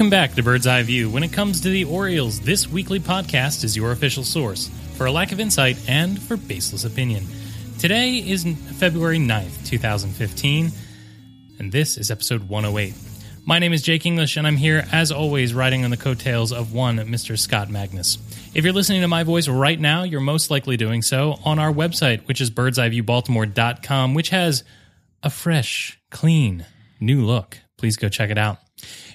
Welcome back to Bird's Eye View. When it comes to the Orioles, this weekly podcast is your official source for a lack of insight and for baseless opinion. Today is February 9th, 2015, and this is episode 108. My name is Jake English, and I'm here, as always, riding on the coattails of one Mr. Scott Magnus. If you're listening to my voice right now, you're most likely doing so on our website, which is birdseyeviewbaltimore.com, which has a fresh, clean, new look. Please go check it out.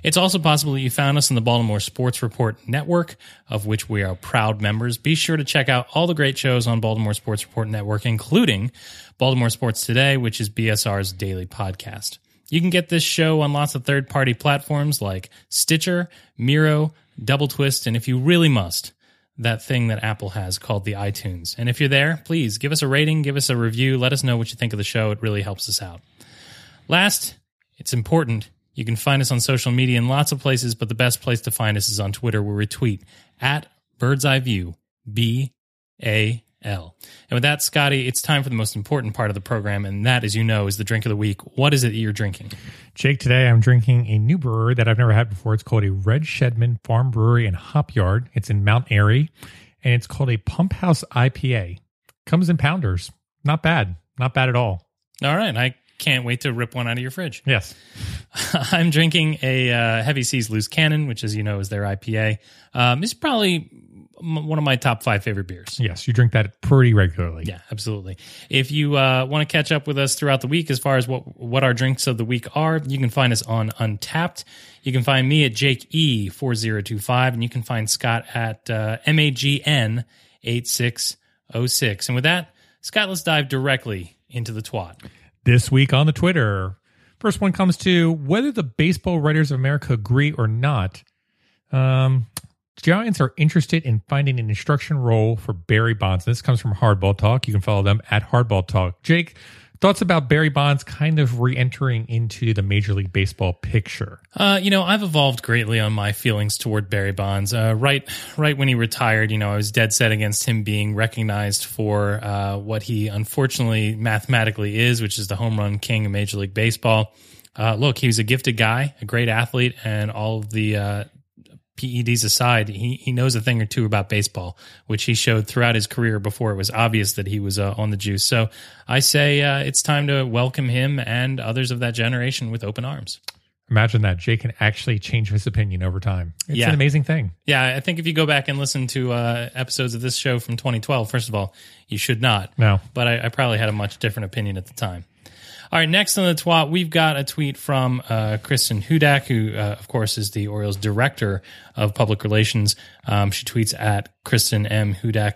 It's also possible that you found us on the Baltimore Sports Report Network, of which we are proud members. Be sure to check out all the great shows on Baltimore Sports Report Network, including Baltimore Sports Today, which is BSR's daily podcast. You can get this show on lots of third party platforms like Stitcher, Miro, Double Twist, and if you really must, that thing that Apple has called the iTunes. And if you're there, please give us a rating, give us a review, let us know what you think of the show. It really helps us out. Last, it's important. You can find us on social media in lots of places, but the best place to find us is on Twitter, where we tweet at Bird's Eye View, B A L. And with that, Scotty, it's time for the most important part of the program, and that, as you know, is the drink of the week. What is it that you're drinking? Jake, today I'm drinking a new brewery that I've never had before. It's called a Red Shedman Farm Brewery and Hop Yard. It's in Mount Airy, and it's called a Pump House IPA. Comes in pounders. Not bad. Not bad at all. All right, I can't wait to rip one out of your fridge. Yes. I'm drinking a uh, Heavy Seas Loose Cannon, which, as you know, is their IPA. Um, it's probably m- one of my top five favorite beers. Yes, you drink that pretty regularly. Yeah, absolutely. If you uh, want to catch up with us throughout the week as far as what what our drinks of the week are, you can find us on Untappd. You can find me at Jake E four zero two five, and you can find Scott at uh, MAGN eight six zero six. And with that, Scott, let's dive directly into the twat. This week on the Twitter, first one comes to whether the Baseball Writers of America agree or not. Um, Giants are interested in finding an instruction role for Barry Bonds. This comes from Hardball Talk. You can follow them at Hardball Talk. Jake, thoughts about Barry Bonds kind of re-entering into the Major League Baseball picture? Uh, you know, I've evolved greatly on my feelings toward Barry Bonds. Uh, right, right when he retired, you know, I was dead set against him being recognized for uh, what he unfortunately mathematically is, which is the home run king of Major League Baseball. Uh, look, he was a gifted guy, a great athlete, and all of the uh, PEDs aside, he, he knows a thing or two about baseball, which he showed throughout his career before it was obvious that he was uh, on the juice. So I say uh, it's time to welcome him and others of that generation with open arms. Imagine that Jake can actually change his opinion over time. It's Yeah. an amazing thing. Yeah, I think if you go back and listen to uh, episodes of this show from 2012, first of all, you should not. No. But I, I probably had a much different opinion at the time. All right, next on the twat, we've got a tweet from uh, Kristen Hudak, who, uh, of course, is the Orioles director of public relations. Um, she tweets at Kristen M. Hudak.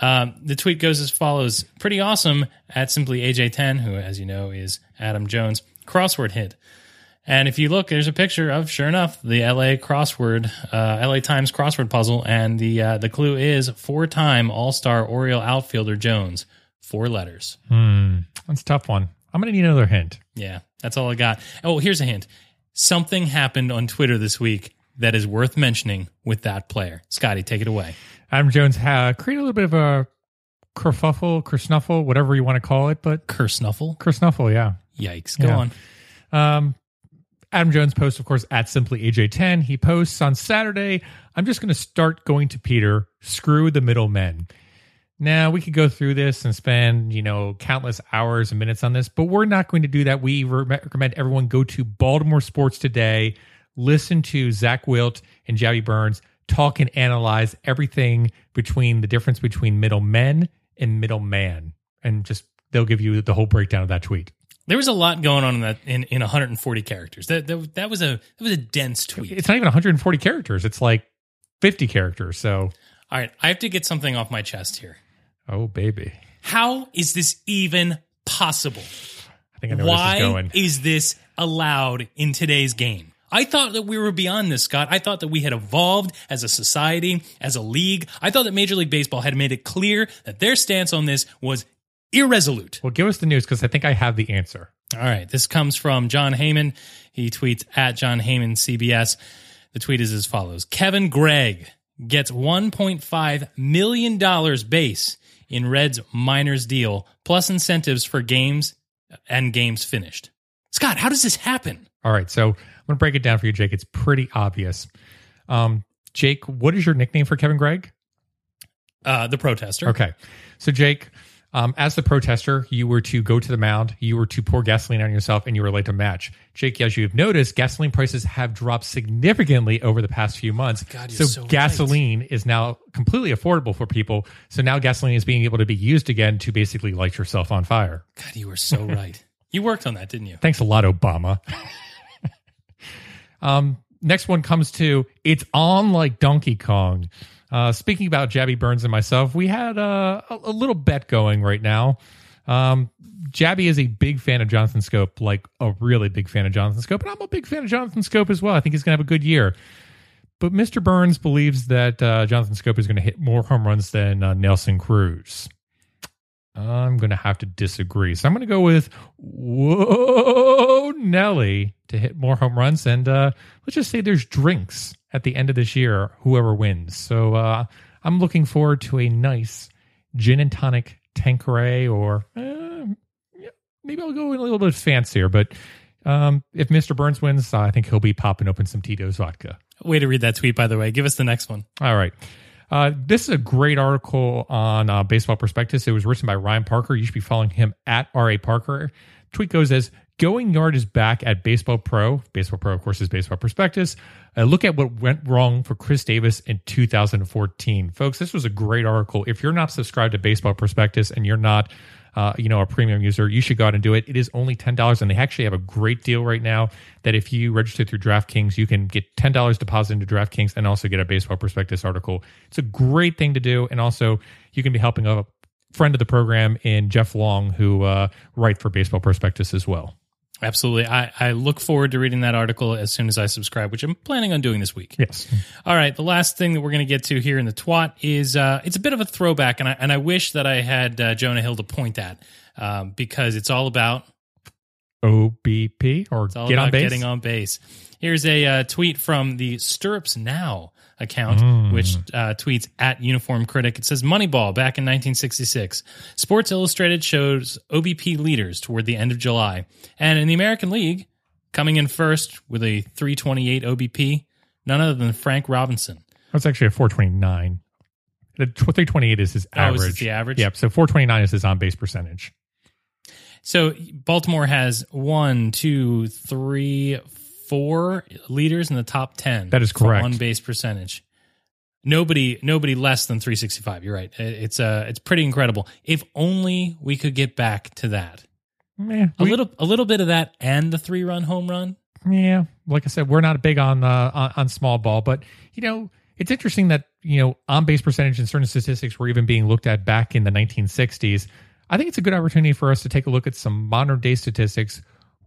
Um, the tweet goes as follows Pretty awesome at simply AJ10, who, as you know, is Adam Jones. Crossword hit. And if you look, there's a picture of, sure enough, the LA crossword, uh, LA Times crossword puzzle, and the uh, the clue is four-time All-Star Oriole outfielder Jones. Four letters. Hmm. That's a tough one. I'm going to need another hint. Yeah, that's all I got. Oh, here's a hint. Something happened on Twitter this week that is worth mentioning with that player. Scotty, take it away. Adam Jones ha created a little bit of a kerfuffle, kersnuffle, whatever you want to call it, but Kersnuffle. kersnuffle, yeah. Yikes. Go Yeah. on. Um, Adam Jones posts, of course, at simply AJ10. He posts on Saturday, I'm just going to start going to Peter. Screw the middlemen. Now, we could go through this and spend, you know, countless hours and minutes on this, but we're not going to do that. We recommend everyone go to Baltimore Sports Today, listen to Zach Wilt and Javi Burns talk and analyze everything between the difference between middlemen and middleman. And just, they'll give you the whole breakdown of that tweet. There was a lot going on in that in, in 140 characters. That, that that was a that was a dense tweet. It's not even 140 characters. It's like 50 characters. So, All right, I have to get something off my chest here. Oh baby, How is this even possible? I think I know where this Why is going. is this allowed in today's game? I thought that we were beyond this, Scott. I thought that we had evolved as a society, as a league. I thought that Major League Baseball had made it clear that their stance on this was irresolute. Well, give us the news because I think I have the answer. All right. This comes from Jon Heyman. He tweets at Jon Heyman CBS. The tweet is as follows Kevin Gregg gets $1.5 million base in Reds minors deal, plus incentives for games and games finished. Scott, how does this happen? All right, so I'm going to break it down for you, Jake. It's pretty obvious. Um, Jake, what is your nickname for Kevin Gregg? Uh, the protester. Okay. So, Jake, um, as the protester, you were to go to the mound, you were to pour gasoline on yourself, and you were late to match. Jake, as you've noticed, gasoline prices have dropped significantly over the past few months. God, so right. gasoline is now completely affordable for people. So now gasoline is being able to be used again to basically light yourself on fire. God, you were so right. You worked on that, didn't you? Thanks a lot, Obama. um, next one comes to it's on like Donkey Kong. Uh, speaking about Jabby Burns and myself, we had uh, a, a little bet going right now. Um, Jabby is a big fan of Jonathan Schoop, like a really big fan of Jonathan Schoop, and I'm a big fan of Jonathan Schoop as well. I think he's going to have a good year. But Mr. Burns believes that uh, Jonathan Scope is going to hit more home runs than uh, Nelson Cruz. I'm going to have to disagree. So I'm going to go with Whoa Nelly to hit more home runs. And uh, let's just say there's drinks at the end of this year, whoever wins. So uh, I'm looking forward to a nice gin and tonic Tanqueray, or uh, maybe I'll go a little bit fancier. But um, if Mr. Burns wins, I think he'll be popping open some Tito's vodka. Way to read that tweet, by the way. Give us the next one. All right. Uh, this is a great article on uh, Baseball Prospectus. It was written by Ryan Parker. You should be following him at R.A. Parker. Tweet goes as Going Yard is back at Baseball Pro. Baseball Pro, of course, is Baseball Prospectus. Uh, look at what went wrong for Chris Davis in 2014. Folks, this was a great article. If you're not subscribed to Baseball Prospectus and you're not uh, you know, a premium user, you should go out and do it. It is only ten dollars, and they actually have a great deal right now. That if you register through DraftKings, you can get ten dollars deposited into DraftKings and also get a baseball prospectus article. It's a great thing to do, and also you can be helping a friend of the program in Jeff Long, who uh, write for Baseball Prospectus as well. Absolutely. I, I look forward to reading that article as soon as I subscribe, which I'm planning on doing this week. Yes. All right. The last thing that we're going to get to here in the twat is uh, it's a bit of a throwback, and I, and I wish that I had uh, Jonah Hill to point at um, because it's all about OBP or get on base. getting on base. Here's a uh, tweet from the Stirrups Now account, which uh, tweets at Uniform Critic. It says Moneyball back in 1966. Sports Illustrated shows OBP leaders toward the end of July. And in the American League, coming in first with a 328 OBP, none other than Frank Robinson. That's actually a 429. The 328 is his Oh, average. is the average? Yep. So 429 is his on base percentage. So Baltimore has one, two, three, four leaders in the top ten. That is correct. On base percentage. Nobody, nobody less than 365. You're right. It- It's uh, it's pretty incredible. If only we could get back to that. Yeah, A we- little, a little bit of that, and the three run home run. Yeah, like I said, we're not big on uh, on, on small ball, but you know, it's interesting that you know on base percentage and certain statistics were even being looked at back in the 1960s. I think it's a good opportunity for us to take a look at some modern day statistics.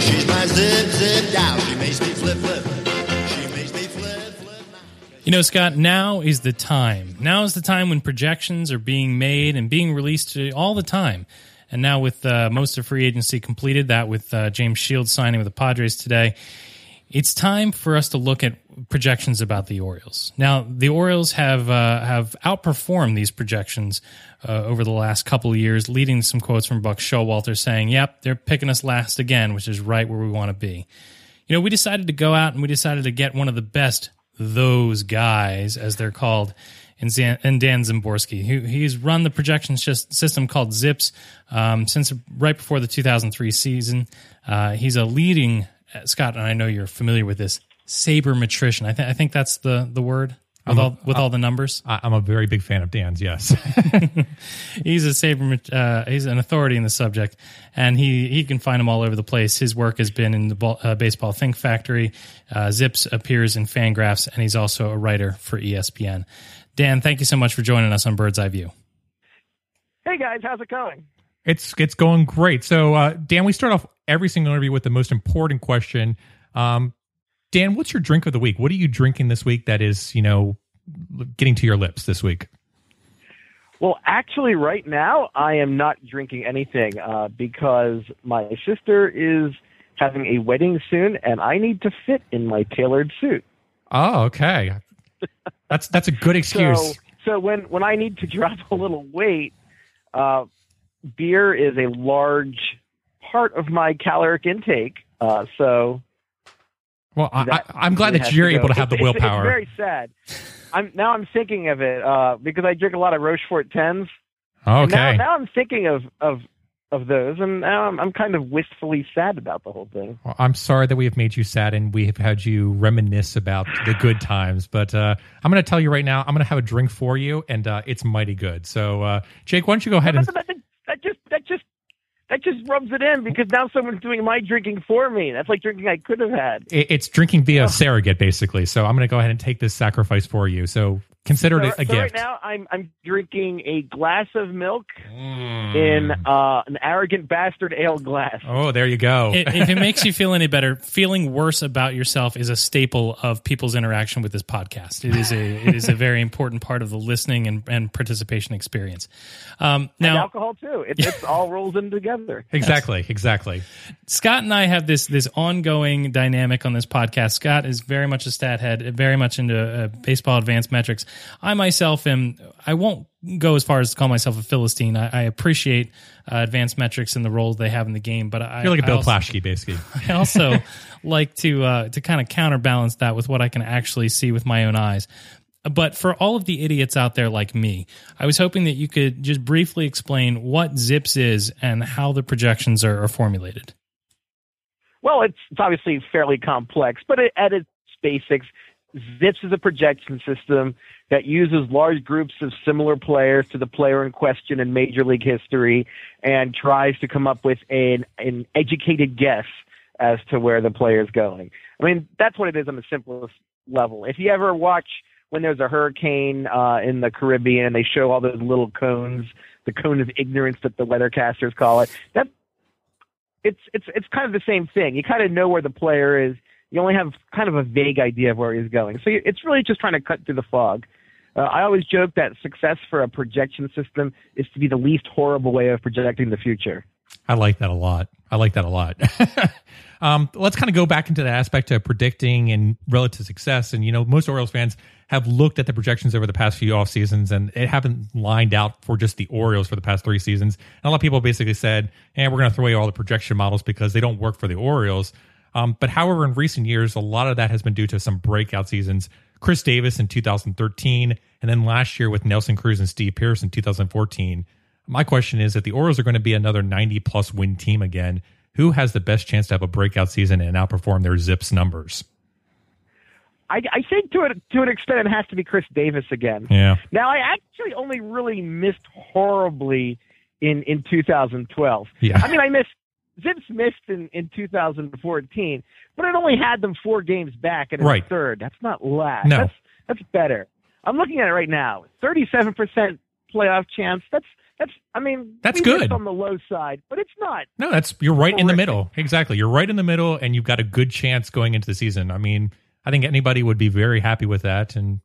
She's my zip, zip gal. She makes me flip, flip. She makes me flip, flip. You know, Scott, now is the time. Now is the time when projections are being made and being released all the time. And now, with uh, most of free agency completed, that with uh, James Shields signing with the Padres today, it's time for us to look at projections about the Orioles. Now, the Orioles have uh, have outperformed these projections uh, over the last couple of years, leading some quotes from Buck Showalter saying, "Yep, they're picking us last again, which is right where we want to be." You know, we decided to go out and we decided to get one of the best those guys, as they're called, and, in Dan Szymborski. He, he's run the projection sys- system called Zips um, since right before the 2003 season. Uh, he's a leading uh, Scott, and I know you're familiar with this sabermetrician. I think I think that's the the word with all with all the numbers. I, I'm a very big fan of Dan's. Yes. He's a saber. Uh, he's an authority in the subject, and he he can find them all over the place. His work has been in the ball, uh, baseball Think Factory. Uh, Zips appears in Fangraphs, and he's also a writer for ESPN. Dan, thank you so much for joining us on Bird's Eye View. Hey guys, how's it going? It's it's going great. So, uh, Dan, we start off every single interview with the most important question. Um, Dan, what's your drink of the week? What are you drinking this week that is, you know, getting to your lips this week? Well, actually, right now I am not drinking anything uh, because my sister is having a wedding soon, and I need to fit in my tailored suit. Oh, okay. That's that's a good excuse. So, so when when I need to drop a little weight, uh, beer is a large part of my caloric intake. Uh, so well, I, I, I'm glad that you're to able to have the It's- it's- willpower. It's very sad. I'm now I'm thinking of it uh, because I drink a lot of Rochefort tens. okay. Now, now I'm thinking of of of those, and now I'm, I'm kind of wistfully sad about the whole thing. Well, I'm sorry that we have made you sad and we have had you reminisce about the good times. But uh, I'm going to tell you right now, I'm going to have a drink for you, and uh, it's mighty good. So, uh, Jake, why don't you go ahead and That, that, that just that just that just rubs it in because now someone's doing my drinking for me. That's like drinking I could have had. it- it's drinking via oh. surrogate, basically. So I'm going to go ahead and take this sacrifice for you. So consider So, it a so gift. right now I'm I'm drinking a glass of milk Mm. in uh, an arrogant bastard ale glass. oh, there you go. I- if it makes you feel any better, feeling worse about yourself is a staple of people's interaction with this podcast. It is a it is a very important part of the listening and, and participation experience. Um, and now, alcohol too. It, it's all rolls in together. exactly, exactly. Scott and I have this this ongoing dynamic on this podcast. Scott is very much a stat head, very much into uh, baseball advanced metrics. I myself am. I won't go as far as to call myself a philistine. I, I appreciate uh, advanced metrics and the roles they have in the game, but I You're like a I Bill also- Plaschke, basically. I also like to uh, to kind of counterbalance that with what I can actually see with my own eyes. But for all of the idiots out there like me, I was hoping that you could just briefly explain what Zips is and how the projections are, are formulated. Well, it's, it's obviously fairly complex, but it, at its basics, Zips is a projection system that uses large groups of similar players to the player in question in Major League history and tries to come up with an, an educated guess as to where the player is going. I mean, that's what it is on the simplest level. If you ever watch when there's a hurricane uh, in the Caribbean and they show all those little cones, the cone of ignorance that the weathercasters call it, that it's it's it's kind of the same thing. You kind of know where the player is. You only have kind of a vague idea of where he's going. So it's really just trying to cut through the fog. Uh, I always joke that success for a projection system is to be the least horrible way of projecting the future. I like that a lot. I like that a lot. um, let's kind of go back into the aspect of predicting and relative success. And, you know, most Orioles fans have looked at the projections over the past few off seasons and it haven't lined out for just the Orioles for the past three seasons. And a lot of people basically said, hey, we're going to throw away all the projection models because they don't work for the Orioles. Um, but however, in recent years, a lot of that has been due to some breakout seasons. Chris Davis in 2013, and then last year with Nelson Cruz and Steve Pearce in 2014. My question is if the Orioles are going to be another 90 plus win team again, who has the best chance to have a breakout season and outperform their Zips numbers? I, I think to it to an extent it has to be Chris Davis again. Yeah. Now I actually only really missed horribly in in 2012. Yeah. I mean I missed Zips missed in in 2014, but it only had them four games back and Right. third. That's not last. No. That's that's better. I'm looking at it right now. 37 percent playoff chance. That's that's I mean That's good. on the low side, but it's not. No, that's you're right in the middle. Exactly. You're right in the middle and you've got a good chance going into the season. I mean, I think anybody would be very happy with that and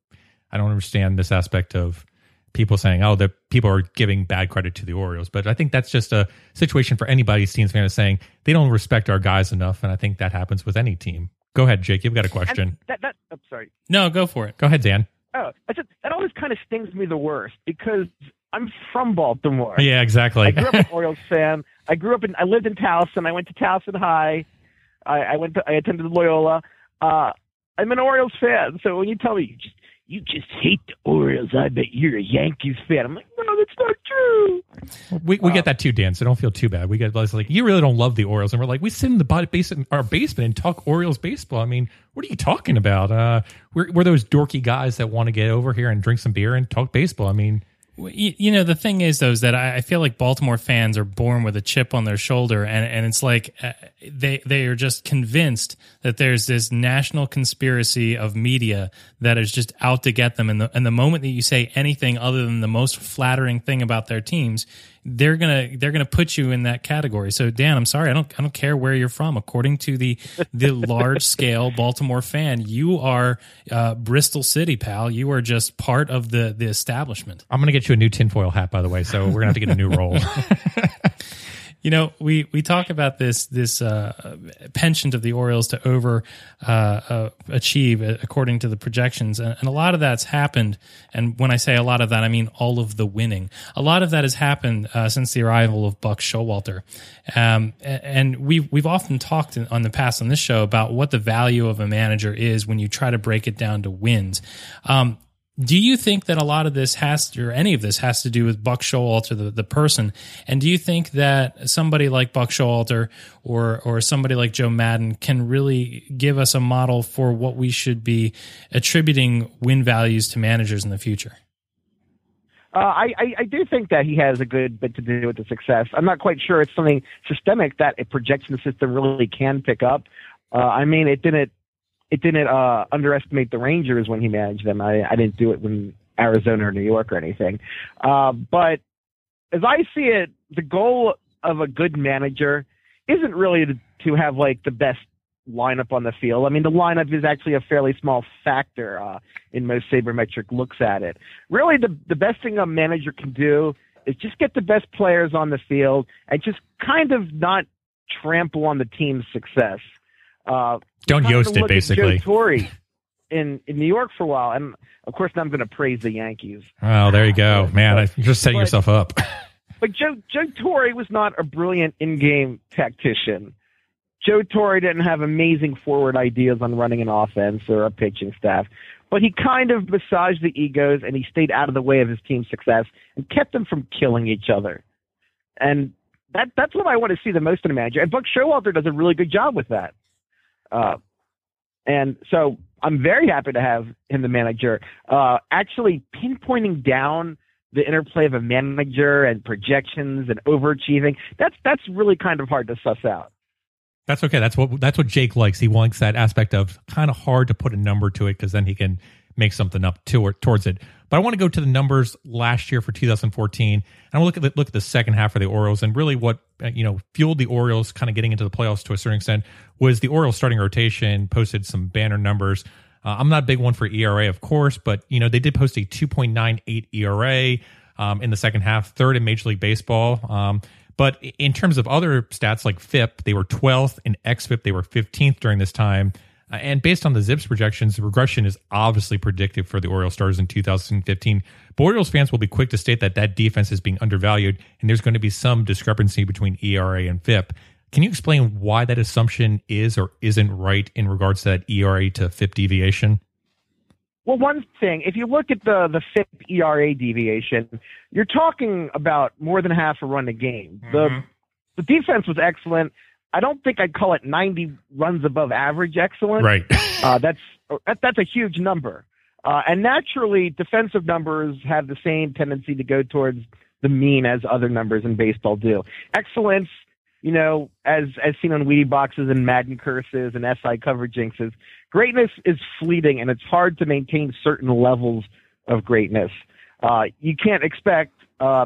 I don't understand this aspect of people saying, "Oh, the people are giving bad credit to the Orioles." But I think that's just a situation for anybody's team's fan is saying they don't respect our guys enough and I think that happens with any team. Go ahead, Jake. You've got a question. That that I'm sorry. No, go for it. Go ahead, Dan. Oh, I just, that always kind of stings me the worst because I'm from Baltimore. Yeah, exactly. I grew up an Orioles fan. I grew up in. I lived in Towson. I went to Towson High. I, I went. To, I attended Loyola. Uh, I'm an Orioles fan. So when you tell me you just hate the Orioles, I bet you're a Yankees fan. I'm like, no, that's not true. we we get that too, Dan. So don't feel too bad. We get like you really don't love the Orioles, and we're like we sit in the basement, our basement, and talk Orioles baseball. I mean, what are you talking about? Uh, we're we're those dorky guys that want to get over here and drink some beer and talk baseball. I mean, You, know, the thing is, though, is that I, I feel like Baltimore fans are born with a chip on their shoulder, and, and it's like uh, they they are just convinced that there's this national conspiracy of media that is just out to get them. And the and the moment that you say anything other than the most flattering thing about their teams, they're gonna they're gonna put you in that category. So Dan, I'm sorry, I don't I don't care where you're from. According to the the large scale Baltimore fan, you are uh, Bristol City, pal. You are just part of the the establishment. I'm gonna get you a new tinfoil hat, by the way. So we're gonna have to get a new roll. You know, we, we talk about this this uh, penchant of the Orioles to over uh, uh, achieve according to the projections, and, and a lot of that's happened. And when I say a lot of that, I mean all of the winning. A lot of that has happened uh, since the arrival of Buck Showalter, um, and we've we've often talked on the past on this show about what the value of a manager is when you try to break it down to wins. Um, do you think that a lot of this has to, or any of this has to do with Buck Showalter, the, the person? And do you think that somebody like Buck Showalter or, or somebody like Joe Maddon can really give us a model for what we should be attributing win values to managers in the future? Uh, I, I, I do think that he has a good bit to do with the success. I'm not quite sure it's something systemic that a projection system really can pick up. Uh, I mean, it didn't it didn't uh, underestimate the Rangers when he managed them. I, I didn't do it when Arizona or New York or anything. Uh, but as I see it, the goal of a good manager isn't really to, have like the best lineup on the field. I mean, the lineup is actually a fairly small factor uh, in most sabermetric looks at it. Really, the the best thing a manager can do is just get the best players on the field and just kind of not trample on the team's success. Uh, Don't Yost it, basically. Joe Torre in in New York for a while, and of course, I'm going to praise the Yankees. Oh, there you go, man. I, you're just setting But- yourself up. But Joe Joe Torre was not a brilliant in-game tactician. Joe Torre didn't have amazing forward ideas on running an offense or a pitching staff, but he kind of massaged the egos and he stayed out of the way of his team's success and kept them from killing each other. And that that's what I want to see the most in a manager. And Buck Showalter does a really good job with that. Uh, and so I'm very happy to have him the manager. Uh, actually pinpointing down the interplay of a manager and projections and overachieving, that's that's really kind of hard to suss out. That's okay. That's what that's what Jake likes. He likes that aspect of kind of hard to put a number to it because then he can make something up to or towards it. But I want to go to the numbers last year for 2014, and I'll look at the, look at the second half of the Orioles and really what you know fueled the Orioles kind of getting into the playoffs to a certain extent was the Orioles starting rotation posted some banner numbers. Uh, I'm not a big one for ERA, of course, but you know they did post a 2.98 ERA um, in the second half, third in Major League Baseball. Um, but in terms of other stats like FIP, they were 12th. In XFIP, they were 15th during this time. Uh, and based on the Zips projections, the regression is obviously predicted for the Orioles stars in 2015. But Orioles fans will be quick to state that that defense is being undervalued, and there's going to be some discrepancy between ERA and FIP. Can you explain why that assumption is or isn't right in regards to that ERA to FIP deviation? Well, one thing, if you look at the the FIP ERA deviation, you're talking about more than half a run a game. The the defense was excellent. I don't think I'd call it 90 runs above average excellent. Right. Uh, that's that, that's a huge number. Uh, and naturally, defensive numbers have the same tendency to go towards the mean as other numbers in baseball do. Excellence, you know, as as seen on Wheaties boxes and Madden curses and SI cover jinxes, greatness is fleeting and it's hard to maintain certain levels of greatness. Uh, you can't expect uh,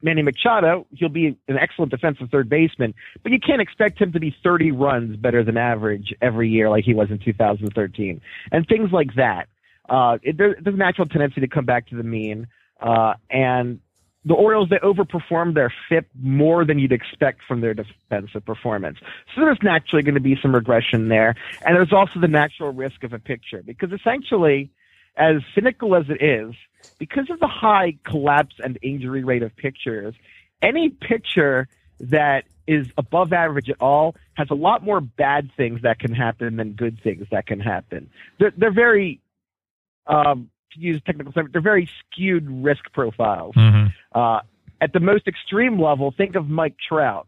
Manny Machado, he'll be an excellent defensive third baseman, but you can't expect him to be 30 runs better than average every year like he was in 2013. And things like that. Uh, it, there, there's a natural tendency to come back to the mean. Uh, and the Orioles they overperformed their FIP more than you'd expect from their defensive performance. So there's naturally going to be some regression there, and there's also the natural risk of a picture because essentially, as cynical as it is, because of the high collapse and injury rate of pictures, any picture that is above average at all has a lot more bad things that can happen than good things that can happen. They're, they're very, um, to use technical terms, they're very skewed risk profiles. Uh, at the most extreme level, think of Mike Trout.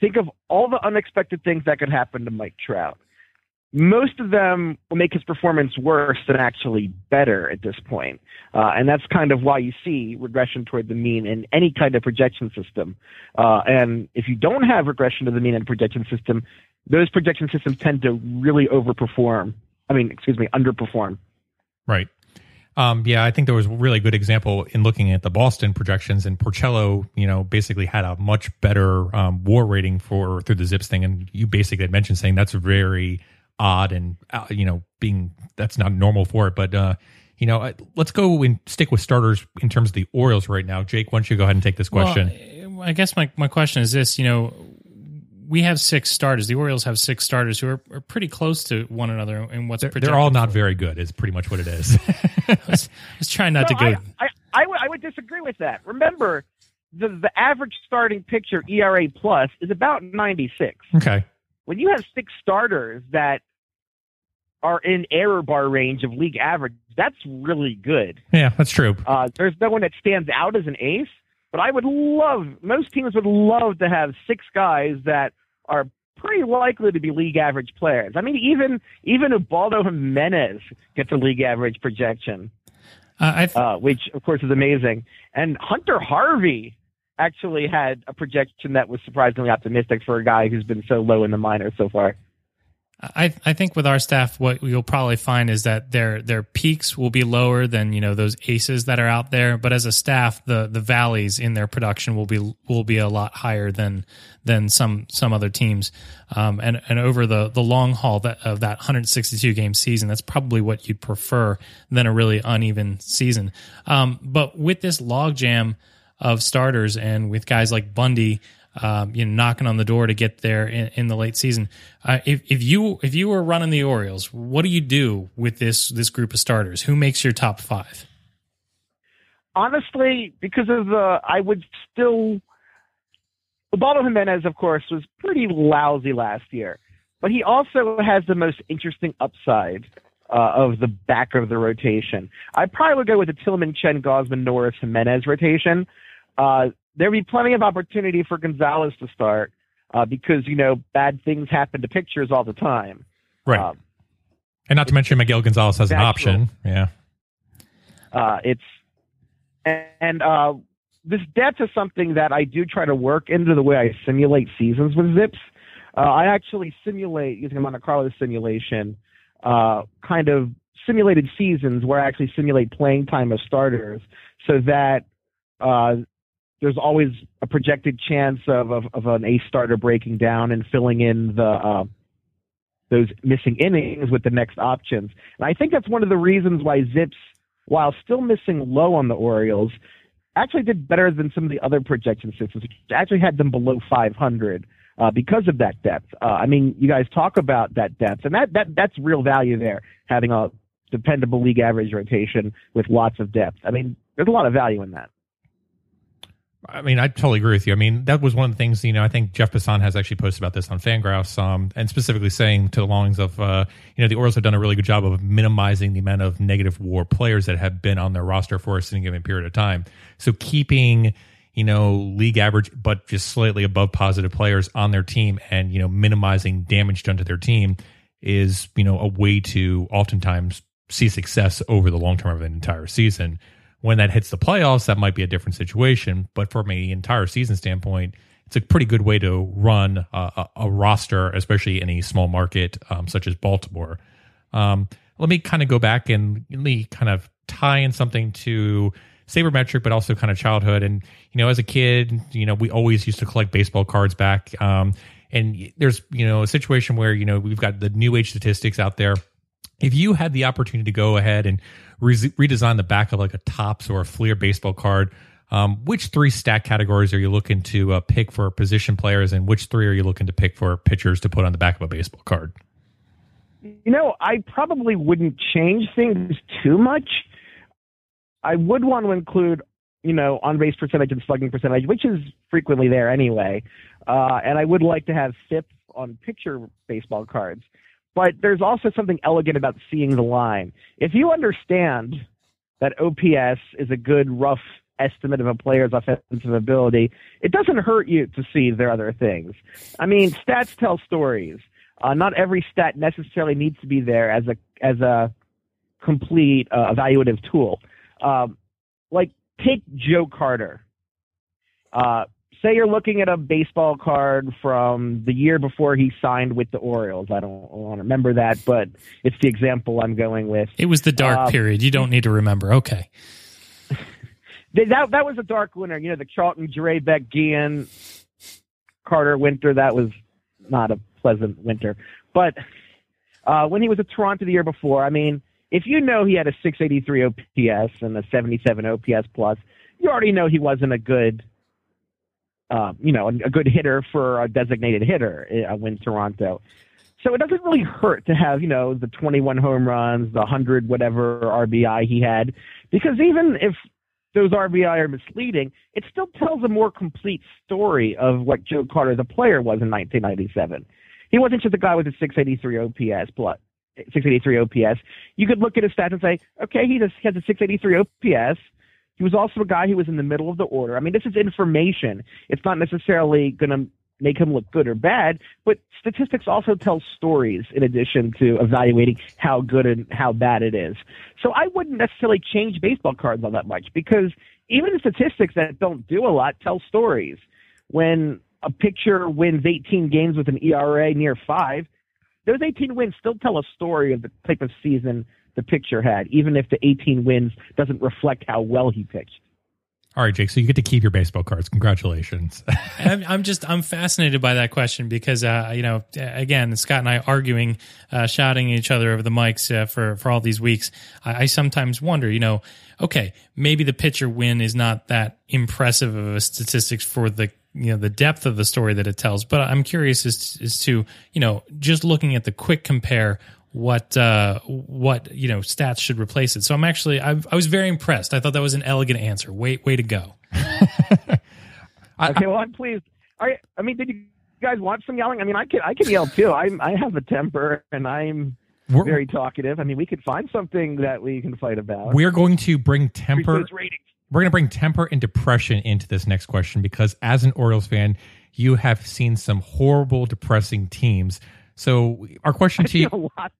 Think of all the unexpected things that could happen to Mike Trout. Most of them will make his performance worse than actually better at this point. Uh, and that's kind of why you see regression toward the mean in any kind of projection system. Uh, and if you don't have regression to the mean in a projection system, those projection systems tend to really overperform. I mean, excuse me, underperform. Right. Um, yeah, I think there was a really good example in looking at the Boston projections, and Porcello, you know, basically had a much better um, WAR rating for through the Zips thing, and you basically had mentioned saying that's very odd and uh, you know being that's not normal for it, but uh, you know, I- let's go and stick with starters in terms of the Orioles right now. Jake, why don't you go ahead and take this question? Well, I guess my, my question is this: you know, we have six starters. The Orioles have six starters who are, are pretty close to one another in what's they're, they're all not very good. Is pretty much what it is. I was trying not No, to go. I, I, I, would, I would disagree with that. Remember, the, the average starting pitcher ERA plus is about 96. okay. When you have six starters that are in error bar range of league average, that's really good. Yeah, that's true. Uh, there's no one that stands out as an ace, but I would love, most teams would love to have six guys that are pretty likely to be league average players. I mean, even even Ubaldo Jimenez gets a league average projection, Uh, I th- uh, which of course is amazing. And Hunter Harvey actually had a projection that was surprisingly optimistic for a guy who's been so low in the minors so far. I I think with our staff, what you'll probably find is that their their peaks will be lower than you know those aces that are out there. But as a staff, the the valleys in their production will be will be a lot higher than than some some other teams. Um, and and over the the long haul that of that 162 game season, that's probably what you'd prefer than a really uneven season. Um, but with this logjam of starters and with guys like Bundy um, you know, knocking on the door to get there in, in the late season. Uh, if, if you if you were running the Orioles, what do you do with this this group of starters? Who makes your top five? honestly, because of the, I would still. Ubaldo Jimenez, of course, was pretty lousy last year, but he also has the most interesting upside uh, of the back of the rotation. I probably would go with the Tillman, Chen, Gausman, Norris, Jimenez rotation. Uh, there'd be plenty of opportunity for Gonzalez to start uh, because you know bad things happen to pitchers all the time. Right. Um, and not to mention Miguel Gonzalez has an option. Yeah. Uh, it's and uh, this depth is something that I do try to work into the way I simulate seasons with Zips. Uh, I actually simulate using a Monte Carlo simulation, uh, kind of simulated seasons where I actually simulate playing time of starters, so that uh, there's always a projected chance of, of, of an ace starter breaking down and filling in the uh, those missing innings with the next options. And I think that's one of the reasons why Zips while still missing low on the Orioles, actually did better than some of the other projection systems, which actually had them below 500 uh, because of that depth. Uh, I mean, you guys talk about that depth, and that, that that's real value there, having a dependable league average rotation with lots of depth. I mean, there's a lot of value in that. I mean, I totally agree with you. I mean, that was one of the things, you know, I think Jeff Passan has actually posted about this on Fangraphs, um, and specifically saying to the longings of, uh, you know, the Orioles have done a really good job of minimizing the amount of negative war players that have been on their roster for a certain given period of time. So keeping, you know, league average, but just slightly above positive players on their team and, you know, minimizing damage done to their team is, you know, a way to oftentimes see success over the long term of an entire season when that hits the playoffs, that might be a different situation. But from a entire season standpoint, it's a pretty good way to run a, a, a roster, especially in a small market um, such as Baltimore. Um, let me kind of go back and let me kind of tie in something to sabermetric, but also kind of childhood. And you know, as a kid, you know, we always used to collect baseball cards back. Um, and there's you know a situation where you know we've got the new age statistics out there if you had the opportunity to go ahead and re- redesign the back of like a Topps or a fleer baseball card Um, which three stat categories are you looking to uh, pick for position players, and which three are you looking to pick for pitchers to put on the back of a baseball card? You know, I probably wouldn't change things too much. I would want to include, you know, on base percentage and slugging percentage, which is frequently there anyway. Uh, and I would like to have FIP on picture baseball cards. But there's also something elegant about seeing the line. If you understand that OPS is a good rough estimate of a player's offensive ability, it doesn't hurt you to see their other things. I mean, stats tell stories. Uh, not every stat necessarily needs to be there as a as a complete uh, evaluative tool. Um, like take Joe Carter. Uh, say you're looking at a baseball card from the year before he signed with the Orioles. I don't want to remember that, but it's the example I'm going with. It was the dark Uh, period. You don't need to remember. Okay. That that was a dark winter. You know, the Charlton, Beck, Gian, Carter winter. That was not a pleasant winter. But uh, when he was at Toronto the year before, I mean, if you know he had a 683 OPS and a 77 OPS plus, you already know he wasn't a good, uh, you know, a, good hitter for a designated hitter uh, when Toronto. So it doesn't really hurt to have, you know, the 21 home runs, the 100 whatever RBI he had, because even if those RBI are misleading, it still tells a more complete story of what Joe Carter, the player, was in 1997. He wasn't just a guy with a 683 OPS plus 683 OPS. You could look at his stats and say, okay, he just has a 683 OPS. He was also a guy who was in the middle of the order. I mean, this is information. It's not necessarily going to make him look good or bad, but statistics also tell stories in addition to evaluating how good and how bad it is. So I wouldn't necessarily change baseball cards all that much because even statistics that don't do a lot tell stories. When a pitcher wins 18 games with an ERA near five, those 18 wins still tell a story of the type of season the pitcher had, even if the 18 wins doesn't reflect how well he pitched. All right, Jake. So you get to keep your baseball cards. Congratulations. I'm, I'm just I'm fascinated by that question because uh, you know again Scott and I arguing, uh, shouting at each other over the mics uh, for for all these weeks. I, I sometimes wonder, you know, okay, maybe the pitcher win is not that impressive of a statistics for the you know the depth of the story that it tells, but I'm curious as as to you know just looking at the quick compare what uh what you know stats should replace it so i'm actually i i was very impressed i thought that was an elegant answer way way to go Okay, well, I'm pleased. I, I mean, did you guys watch some yelling? I mean, I can, I can yell too. I'm, I have a temper, and I'm We're, very talkative. I mean, we could find something that we can fight about. we're going to bring temper. We're going to bring temper and depression into this next question because as an Orioles fan, you have seen some horrible, depressing teams. So our question to you, A lot.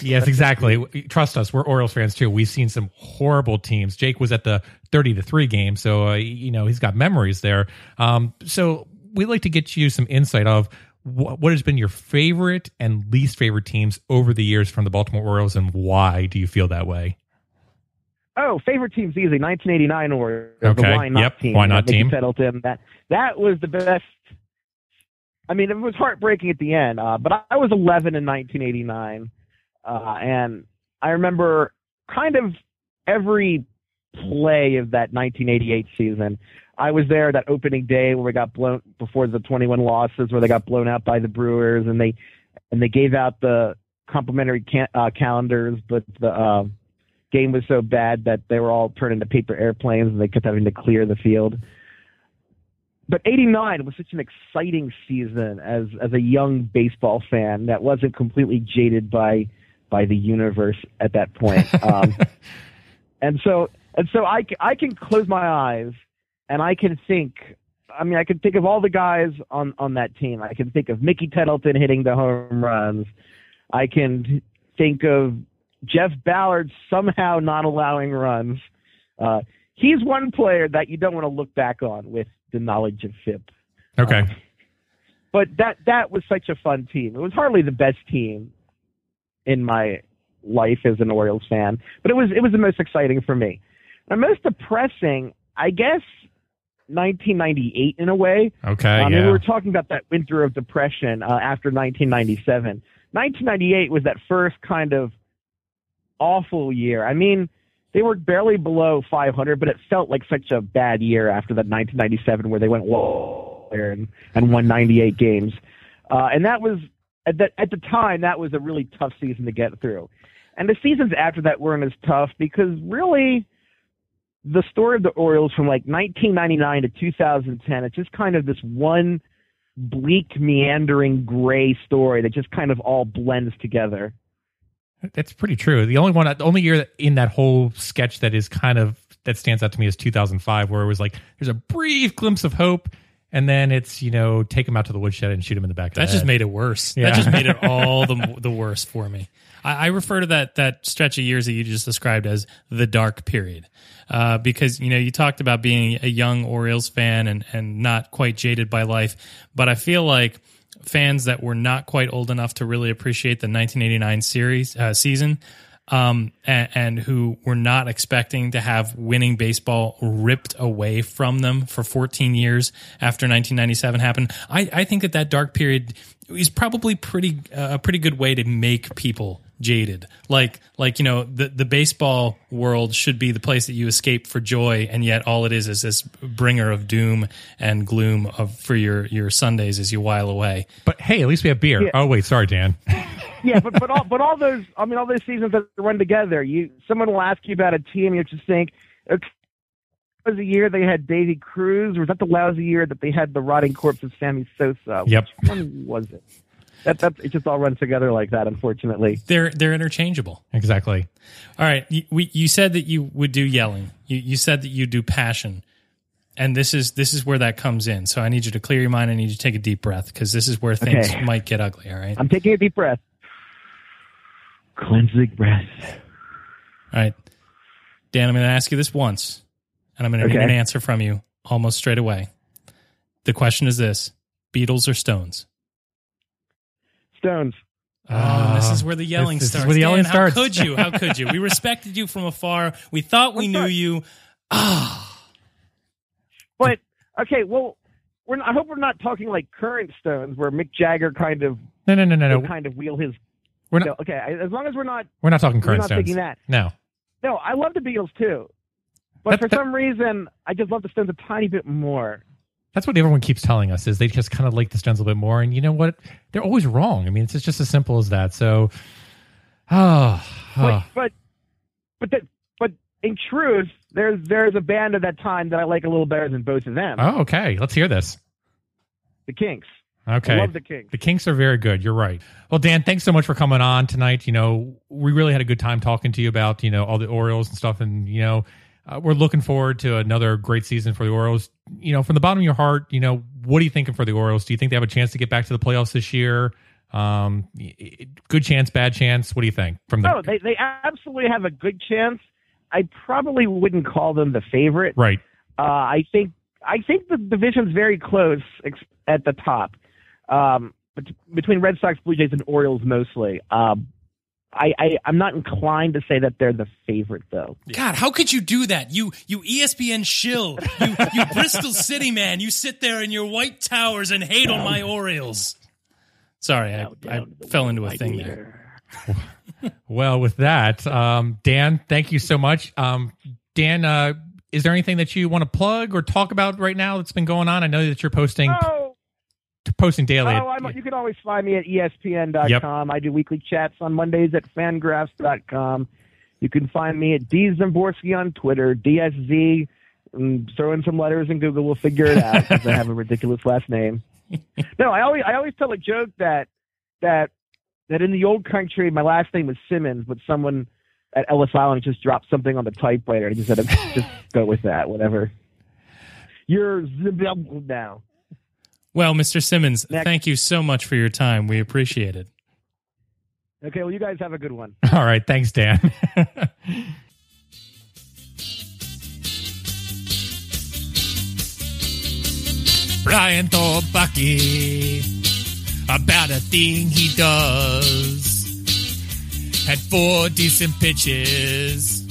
yes, exactly. Trust us, we're Orioles fans too. We've seen some horrible teams. Jake was at the thirty to three game, so uh, you know he's got memories there. Um, so we'd like to get you some insight of wh- what has been your favorite and least favorite teams over the years from the Baltimore Orioles, and why do you feel that way? Oh, favorite team's easy. 1989 or Okay, the Why Not yep, team. Why Not Mickey team. That that was the best. I mean, it was heartbreaking at the end, uh, but I, I was 11 in 1989, uh, and I remember kind of every play of that 1988 season. I was there that opening day where we got blown before the 21 losses, where they got blown out by the Brewers, and they and they gave out the complimentary can, uh, calendars, but the uh, game was so bad that they were all turned into paper airplanes, and they kept having to clear the field. But '89 was such an exciting season as as a young baseball fan that wasn't completely jaded by by the universe at that point. Um, and so and so I, I can close my eyes and I can think. I mean, I can think of all the guys on on that team. I can think of Mickey Tettleton hitting the home runs. I can think of Jeff Ballard somehow not allowing runs. Uh, he's one player that you don't want to look back on with the knowledge of FIP. Okay. But that that was such a fun team. It was hardly the best team in my life as an Orioles fan, but it was it was the most exciting for me. The most depressing, I guess, 1998 in a way. Okay. I mean, yeah. we were talking about that winter of depression uh, after 1997. 1998 was that first kind of awful year. I mean, they were barely below 500, but it felt like such a bad year after that 1997 where they went whoa and, and won 98 games. Uh, and that was at the, at the time that was a really tough season to get through. And the seasons after that weren't as tough because really the story of the Orioles from like 1999 to 2010, it's just kind of this one bleak, meandering, gray story that just kind of all blends together. That's pretty true. The only one, the only year in that whole sketch that is kind of that stands out to me is 2005, where it was like there's a brief glimpse of hope, and then it's you know take him out to the woodshed and shoot him in the back. That the just made it worse. Yeah. That just made it all the the worse for me. I, I refer to that that stretch of years that you just described as the dark period, uh, because you know you talked about being a young Orioles fan and and not quite jaded by life, but I feel like fans that were not quite old enough to really appreciate the 1989 series uh, season. Um, and, and who were not expecting to have winning baseball ripped away from them for 14 years after 1997 happened. I, I think that that dark period is probably pretty uh, a pretty good way to make people jaded. Like like you know the the baseball world should be the place that you escape for joy, and yet all it is is this bringer of doom and gloom of for your your Sundays as you while away. But hey, at least we have beer. Yeah. Oh wait, sorry, Dan. yeah, but but all but all those I mean all those seasons that run together, you someone will ask you about a team, you just think okay, was the year they had Deivi Cruz, or was that the lousy year that they had the rotting corpse of Sammy Sosa? Yep. Which one was it? That that it just all runs together like that, unfortunately. They're they're interchangeable. exactly. All right, you, we, you said that you would do yelling. You, you said that you do passion, and this is this is where that comes in. So I need you to clear your mind. I need you to take a deep breath because this is where things Okay. might get ugly. All right, I'm taking a deep breath. Cleansing breath. all right, Dan. I'm going to ask you this once, and I'm going to need an answer from you almost straight away. The question is this: Beatles or Stones? Stones. Oh, this is where the yelling this- this is starts. where the yelling Dan, starts. How could you? How could you? We respected you from afar. We thought we I'm knew sorry. you. Ah, But okay, well, we're not, I hope we're not talking like current Stones, where Mick Jagger kind of No, no, no, no, no. kind of wheel his. We're not. no, okay, as long as we're not We're not talking we're current not stones. thinking that. No. No, I love the Beatles too, but That- for that- some reason, I just love the Stones a tiny bit more. That's what everyone keeps telling us is they just kind of like the Stones a little bit more. And you know what? They're always wrong. I mean, it's just as simple as that. So, oh, But oh. but but that but in truth, there's there's a band of that time that I like a little better than both of them. Oh, okay. Let's hear this. The Kinks. Okay. I love the Kinks. The Kinks are very good. You're right. Well, Dan, thanks so much for coming on tonight. You know, we really had a good time talking to you about, you know, all the Orioles and stuff. And, you know, uh, we're looking forward to another great season for the Orioles. You know, from the bottom of your heart, you know, what are you thinking for the Orioles? Do you think they have a chance to get back to the playoffs this year? Um, good chance, bad chance. What do you think from the No, they they absolutely have a good chance. I probably wouldn't call them the favorite. right? Uh, I think I think the division's very close ex- at the top, um, between Red Sox, Blue Jays, and Orioles mostly. Um, I, I I'm not inclined to say that they're the favorite though. God, how could you do that? You you ESPN shill. You you Bristol City man. You sit there in your white towers and hate on my Orioles. Sorry, I, I fell into a thing there. Well, with that, um, Dan, thank you so much. Um, Dan, uh, is there anything that you want to plug or talk about right now that's been going on? I know that you're posting Oh, posting daily. oh I'm, you can always find me at ESPN.com. I do weekly chats on Mondays at Fangraphs.com. You can find me at D Szymborski on Twitter, DSZ. And mm, throw in some letters in Google, we'll figure it out because I have a ridiculous last name. No, I always I always tell a joke that that that in the old country my last name was Simmons, but someone at Ellis Island just dropped something on the typewriter and just said just go with that, whatever. You're Zimbabwe now. Well, Mr. Simmons, Next. thank you so much for your time. We appreciate it. Okay, well you guys have a good one. All right, thanks, Dan. Brian told Bucky about a thing he does. Had four decent pitches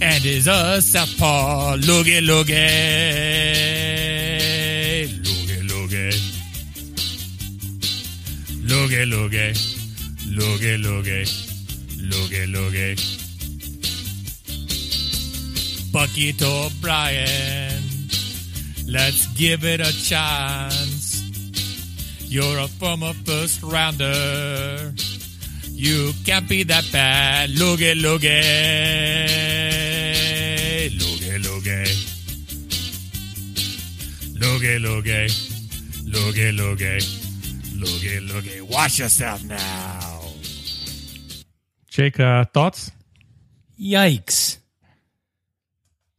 and is a southpaw. Looky, loogie. Loogie. Loogie, loogie. Loogie, loogie. Bucky to Brian. Let's give it a chance. You're a former first rounder. You can't be that bad. Loogie, loogie. Loogie, loogie. Loogie, loogie. Loogie, loogie. Loogie, loogie. Watch yourself now. Jake, uh, thoughts? Yikes.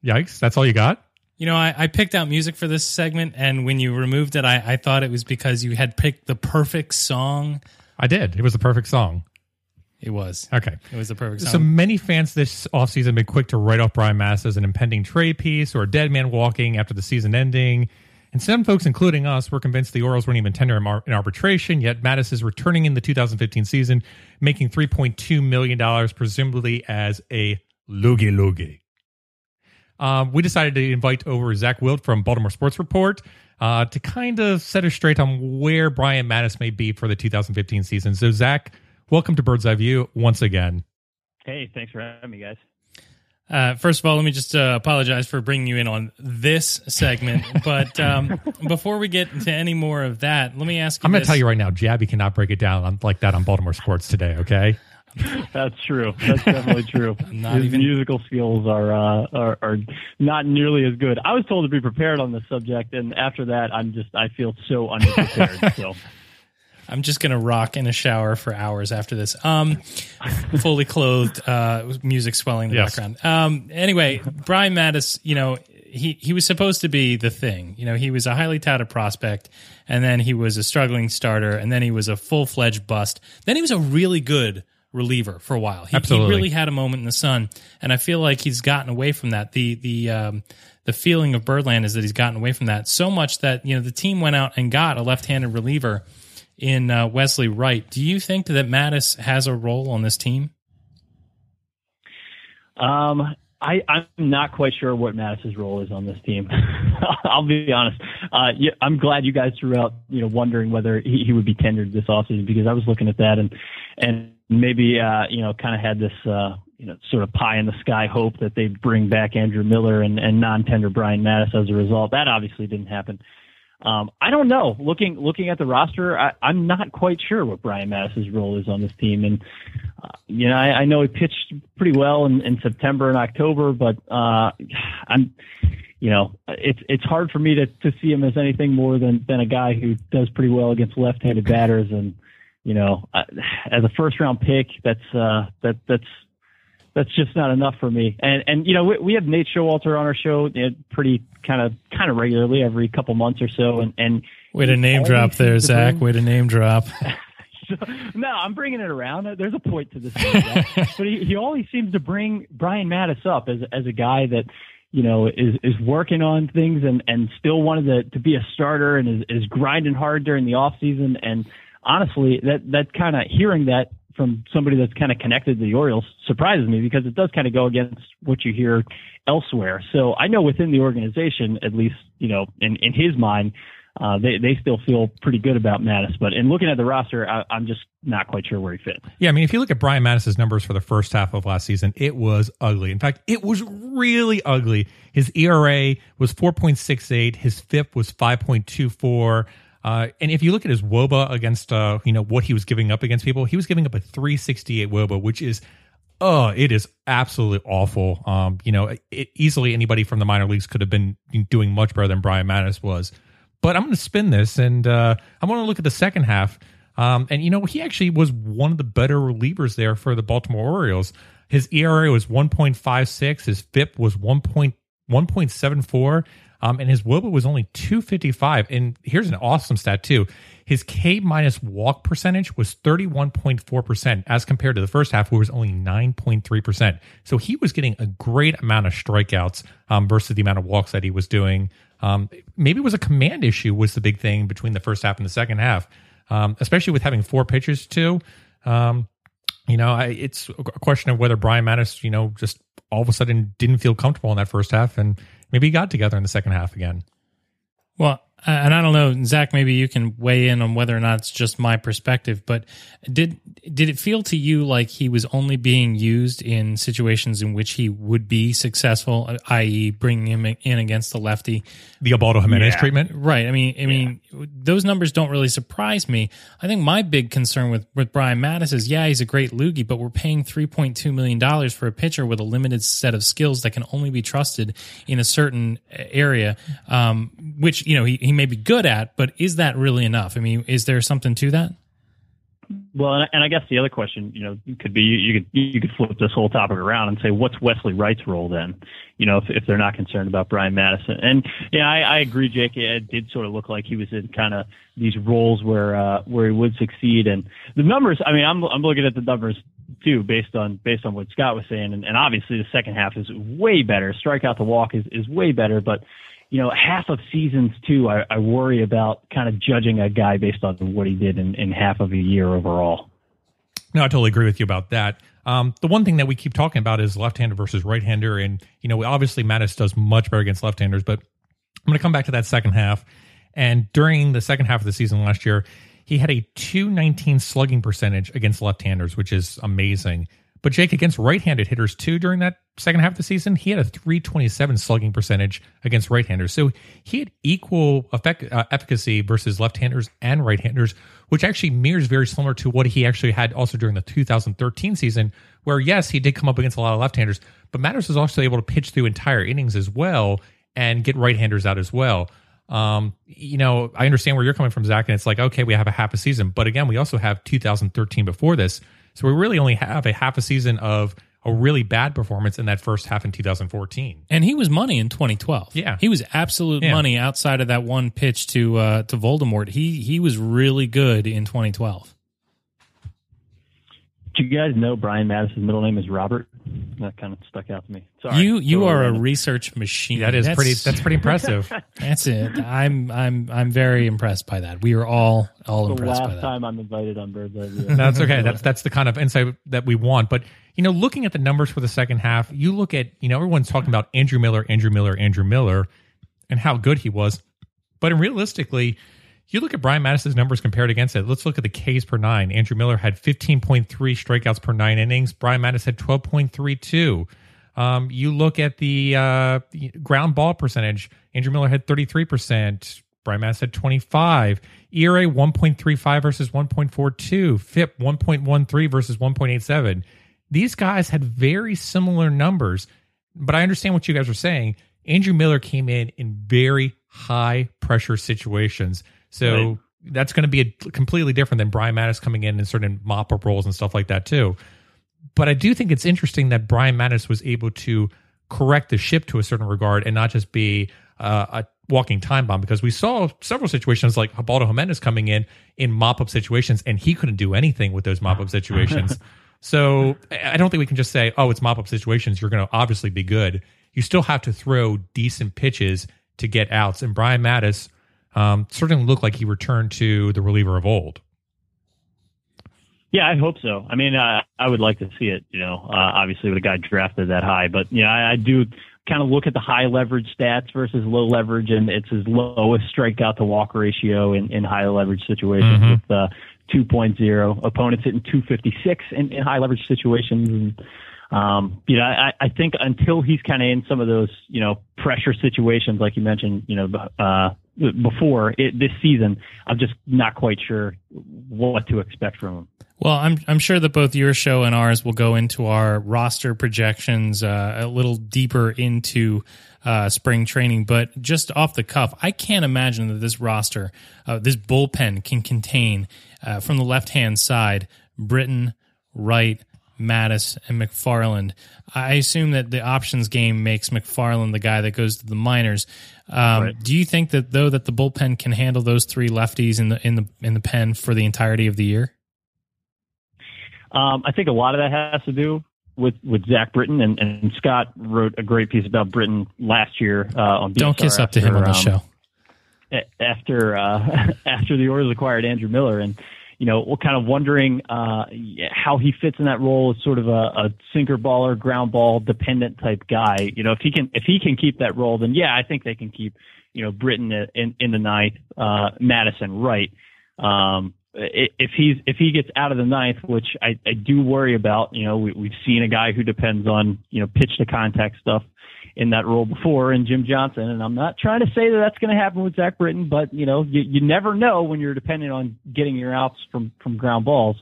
Yikes! That's all you got? You know, I, I picked out music for this segment, and when you removed it, I, I thought it was because you had picked the perfect song. I did. It was the perfect song. It was. Okay. It was the perfect song. So many fans this offseason have been quick to write off Brian Matusz as an impending trade piece or a dead man walking after the season ending. And some folks, including us, were convinced the Orioles weren't even tender him ar- in arbitration, yet Matusz is returning in the 2015 season, making $3.2 million, presumably as a loogie loogie. Um, we decided to invite over Zach Wilt from Baltimore Sports Report uh, to kind of set us straight on where Brian Matusz may be for the 2015 season. So, Zach, welcome to Bird's Eye View once again. Hey, thanks for having me, guys. Uh, first of all, let me just uh, apologize for bringing you in on this segment. but um, before we get into any more of that, let me ask you I'm going to tell you right now, Jabby cannot break it down on, like that on Baltimore Sports today, okay? That's true. That's definitely true. not His even- musical skills are, uh, are are not nearly as good. I was told to be prepared on this subject, and after that, I'm just I feel so underprepared. so I'm just gonna rock in a shower for hours after this. Um, fully clothed, uh, music swelling in the Yes. background. Um, anyway, Brian Matusz, you know, he he was supposed to be the thing. You know, he was a highly touted prospect, and then he was a struggling starter, and then he was a full fledged bust. Then he was a really good reliever for a while. He, he really had a moment in the sun, and I feel like he's gotten away from that. The the um, the feeling of Birdland is that he's gotten away from that so much that you know the team went out and got a left-handed reliever in uh, Wesley Wright. Do you think that Matusz has a role on this team? Um, I, I'm not quite sure what Matusz's role is on this team. I'll be honest. Uh, yeah, I'm glad you guys threw out, you know, wondering whether he, he would be tendered this offseason because I was looking at that and and maybe uh, you know kind of had this uh, you know sort of pie in the sky hope that they'd bring back Andrew Miller and, and non-tender Brian Matusz as a result. That obviously didn't happen. Um, I don't know. Looking looking at the roster, I, I'm not quite sure what Brian Matusz's role is on this team. And uh, you know, I, I know he pitched pretty well in, in September and October, but uh, I'm, you know, it's it's hard for me to to see him as anything more than than a guy who does pretty well against left-handed batters. And you know, as a first round pick, that's uh, that that's that's just not enough for me. And and you know we, we have Nate Showalter on our show you know, pretty kind of kind of regularly every couple months or so. And and Way to name drop there, Zach. Way to name drop. no, I'm bringing it around. There's a point to this, but he, he always seems to bring Brian Matusz up as as a guy that you know is is working on things and and still wanted to to be a starter and is is grinding hard during the off season. And honestly, that that kind of hearing that from somebody that's kind of connected to the Orioles surprises me because it does kind of go against what you hear elsewhere. So I know within the organization, at least you know in in his mind. Uh, they they still feel pretty good about Matusz, but in looking at the roster, I, I'm just not quite sure where he fits. Yeah, I mean, if you look at Brian Matusz's numbers for the first half of last season, it was ugly. In fact, it was really ugly. His ERA was 4.68. His FIP was 5.24. Uh, and if you look at his WOBA against, uh, you know, what he was giving up against people, he was giving up a 368 WOBA, which is, oh, it is absolutely awful. Um, you know, it, easily anybody from the minor leagues could have been doing much better than Brian Matusz was. But I'm going to spin this, and uh, I want to look at the second half. Um, and you know, he actually was one of the better relievers there for the Baltimore Orioles. His ERA was 1.56. His FIP was 1. 1.74. Um, and his WOBA was only 255. And here's an awesome stat too. His K minus walk percentage was 31.4% as compared to the first half, where it was only 9.3%. So he was getting a great amount of strikeouts um, versus the amount of walks that he was doing. Um, maybe it was a command issue was the big thing between the first half and the second half, um, especially with having four pitchers too. Um, you know, I, it's a question of whether Brian Matusz, you know, just all of a sudden didn't feel comfortable in that first half, and maybe he got together in the second half again. Well, and I don't know, Zach. Maybe you can weigh in on whether or not it's just my perspective. But did did it feel to you like he was only being used in situations in which he would be successful, uh, i.e., bringing him in against the lefty? The Ubaldo Jimenez treatment. Right. I mean, I mean, those numbers don't really surprise me. I think my big concern with with Brian Matusz is, yeah, he's a great loogie, but we're paying three point two million dollars for a pitcher with a limited set of skills that can only be trusted in a certain area, um, which you know he, he may be good at, but is that really enough? I mean, is there something to that? Well, and, I guess the other question, you know, could be you, you could you could flip this whole topic around and say, what's Wesley Wright's role then? You know, if, if they're not concerned about Brian Matusz, and yeah, I, I agree, Jake. It did sort of look like he was in kind of these roles where uh, where he would succeed, and the numbers. I mean, I'm I'm looking at the numbers too, based on based on what Scott was saying, and, and obviously the second half is way better. Strikeout to walk is is way better, but you know, half of seasons too, I, I worry about kind of judging a guy based on what he did in, in half of a year overall. No, I totally agree with you about that. Um, the one thing that we keep talking about is left-hander versus right-hander, and you know, obviously Matusz does much better against left-handers. But I'm going to come back to that second half. And during the second half of the season last year, he had a 219 slugging percentage against left-handers, which is amazing. But Jake, against right-handed hitters too, during that second half of the season, he had a 327 slugging percentage against right-handers. So he had equal effect, uh, efficacy versus left-handers and right-handers, which actually mirrors very similar to what he actually had also during the 2013 season, where yes, he did come up against a lot of left-handers, but Matusz was also able to pitch through entire innings as well and get right-handers out as well. Um, you know, I understand where you're coming from, Zach, and it's like, okay, we have a half a season, but again, we also have 2013 before this. So we really only have a half a season of a really bad performance in that first half in 2014. And he was money in 2012. Yeah. he was absolute Yeah. money outside of that one pitch to uh, to Voldemort. He he was really good in 2012. Do you guys know Brian Matusz's middle name is Robert? That kind of stuck out to me. Sorry. You you Totally are a random. research machine. That is That's- pretty. That's pretty impressive. That's it. I'm I'm I'm very impressed by that. We are all all the impressed by that. last time I'm invited on Bird's Eye View. That's okay. That's that's the kind of insight that we want. But you know, looking at the numbers for the second half, you look at you know everyone's talking about Andrew Miller, Andrew Miller, Andrew Miller, and how good he was. But realistically, you look at Brian Matusz's numbers compared against it. Let's look at the Ks per nine. Andrew Miller had 15.3 strikeouts per nine innings. Brian Matusz had 12.32. Um, you look at the uh, ground ball percentage. Andrew Miller had 33%. Brian Matusz had 25. ERA 1.35 versus 1.42. FIP 1.13 versus 1.87. These guys had very similar numbers, but I understand what you guys are saying. Andrew Miller came in in very high pressure situations. So Right. that's going to be a, completely different than Brian Matusz coming in and certain mop up roles and stuff like that too. But I do think it's interesting that Brian Matusz was able to correct the ship to a certain regard and not just be uh, a walking time bomb because we saw several situations like Ubaldo Jimenez coming in in mop up situations and he couldn't do anything with those mop up situations. so I I don't think we can just say, oh, it's mop up situations. You're going to obviously be good. You still have to throw decent pitches to get outs. And Brian Matusz um, certainly looked like he returned to the reliever of old. Yeah, I hope so. I mean, uh, I would like to see it. You know, uh, obviously with a guy drafted that high, but you know, I, I do kind of look at the high leverage stats versus low leverage, and it's his lowest strikeout to walk ratio in, in high leverage situations Mhm. with uh, 2.0. Opponents hitting 256 in, in high leverage situations, and um, you know, I, I think until he's kind of in some of those, you know, pressure situations, like you mentioned, you know, uh, before it, this season, I'm just not quite sure what to expect from him. Well, I'm I'm sure that both your show and ours will go into our roster projections uh, a little deeper into uh, spring training. But just off the cuff, I can't imagine that this roster, uh, this bullpen, can contain uh, from the left hand side Britton, Wright, Matusz, and McFarland. I assume that the options game makes McFarland the guy that goes to the minors. Um, Right. Do you think that though that the bullpen can handle those three lefties in the in the in the pen for the entirety of the year? Um, I think a lot of that has to do with, with Zach Britton, and, and Scott wrote a great piece about Britton last year uh, on. Don't kiss up to him on the um, show. After uh, after the Orioles acquired Andrew Miller, and you know, we're kind of wondering uh, how he fits in that role as sort of a, a sinker baller, ground ball dependent type guy. You know, if he can if he can keep that role, then yeah, I think they can keep you know Britton in in the ninth, uh, Matusz right. Um, if he's if he gets out of the ninth, which I, I do worry about, you know, we, we've seen a guy who depends on you know pitch to contact stuff in that role before in Jim Johnson, and I'm not trying to say that that's going to happen with Zach Britton, but you know, you, you never know when you're dependent on getting your outs from from ground balls.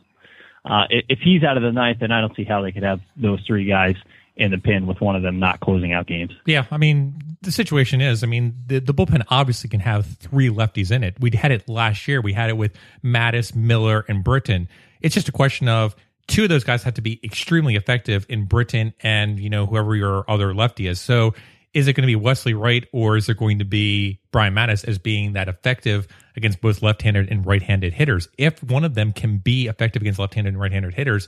Uh, if he's out of the ninth, then I don't see how they could have those three guys in the pin with one of them not closing out games. Yeah, I mean, the situation is, I mean, the, the bullpen obviously can have three lefties in it. We had it last year. We had it with Matusz, Miller, and Britton. It's just a question of two of those guys have to be extremely effective in Britton and, you know, whoever your other lefty is. So is it going to be Wesley Wright or is it going to be Brian Matusz as being that effective against both left-handed and right-handed hitters? If one of them can be effective against left-handed and right-handed hitters,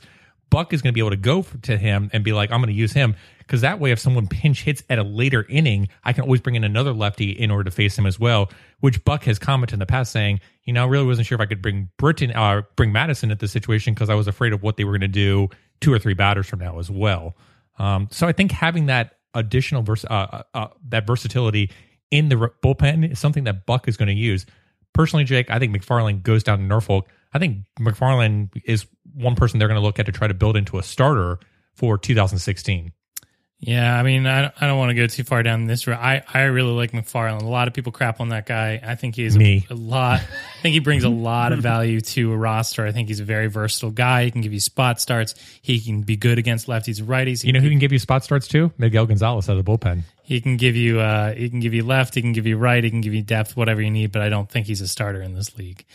Buck is going to be able to go to him and be like, I'm going to use him because that way, if someone pinch hits at a later inning, I can always bring in another lefty in order to face him as well. Which Buck has commented in the past saying, you know, I really wasn't sure if I could bring Britton, uh, bring Matusz at this situation because I was afraid of what they were going to do two or three batters from now as well. Um, so I think having that additional vers- uh, uh, uh, that versatility in the bullpen is something that Buck is going to use. Personally, Jake, I think McFarland goes down to Norfolk. I think McFarland is one person they're going to look at to try to build into a starter for 2016. Yeah, I mean, I, I don't want to go too far down this road. I, I really like McFarland. A lot of people crap on that guy. I think he's A, a lot. I think he brings a lot of value to a roster. I think he's a very versatile guy. He can give you spot starts. He can be good against lefties and righties. He You know who can, can give you spot starts too? Miguel Gonzalez out of the bullpen. he can give you uh he can give you left. He can give you right. He can give you depth, whatever you need. But I don't think he's a starter in this league.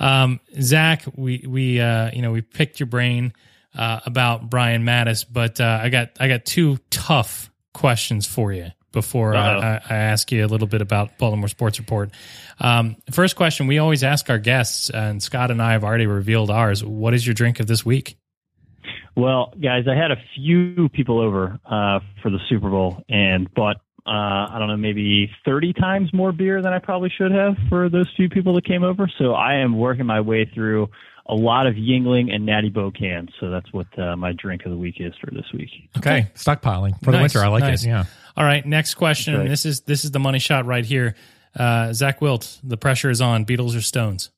Um, Zach, we we uh you know we picked your brain uh, about Brian Matusz, but uh, I got I got two tough questions for you before Uh-oh. I, I ask you a little bit about Baltimore Sports Report. Um, first question we always ask our guests, and Scott and I have already revealed ours. What is your drink of this week? Well, guys, I had a few people over uh, for the Super Bowl and bought, uh, I don't know, maybe 30 times more beer than I probably should have for those few people that came over. So I am working my way through a lot of Yuengling and Natty Boh cans. So that's what uh, my drink of the week is for this week. Okay, stockpiling for the winter. I like nice. it. Yeah. All right, next question. Right. This is this is the money shot right here. Uh, Zach Wilt, the pressure is on. Beatles or Stones?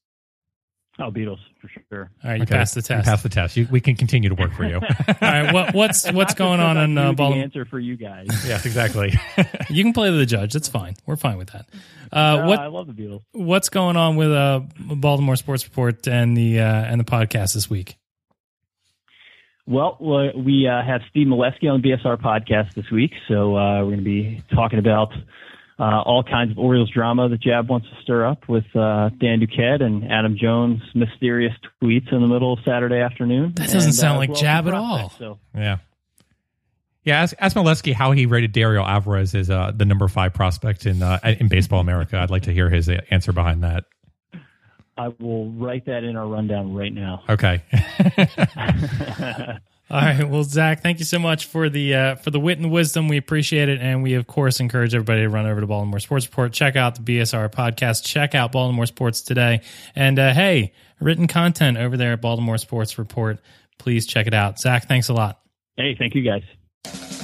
Oh, Beatles for sure. All right, you Okay. passed the You test. passed the test. You, we can continue to work for you. All right, what, what's what's going on in uh, the Baltimore? answer for you guys. yes, exactly. You can play the judge. That's fine. We're fine with that. Uh, No, what I love the Beatles. what's going on with uh, Baltimore Sports Report and the uh, and the podcast this week? Well, we uh, have Steve Melewski on the BSR podcast this week, so uh, we're going to be talking about uh, all kinds of Orioles drama that Jab wants to stir up with uh, Dan Duquette and Adam Jones' mysterious tweets in the middle of Saturday afternoon. That doesn't And, sound uh, like well Jab at all. So yeah. Yeah, ask, ask Melewski how he rated Dariel Alvarez as uh, the number five prospect in uh, in Baseball America. I'd like to hear his uh, answer behind that. I will write that in our rundown right now. Okay. All right, well, Zach, thank you so much for the uh, for the wit and wisdom. We appreciate it, and we of course encourage everybody to run over to Baltimore Sports Report, check out the BSR podcast, check out Baltimore Sports Today, and uh, hey, written content over there at Baltimore Sports Report. Please check it out. Zach, thanks a lot. Hey, thank you guys.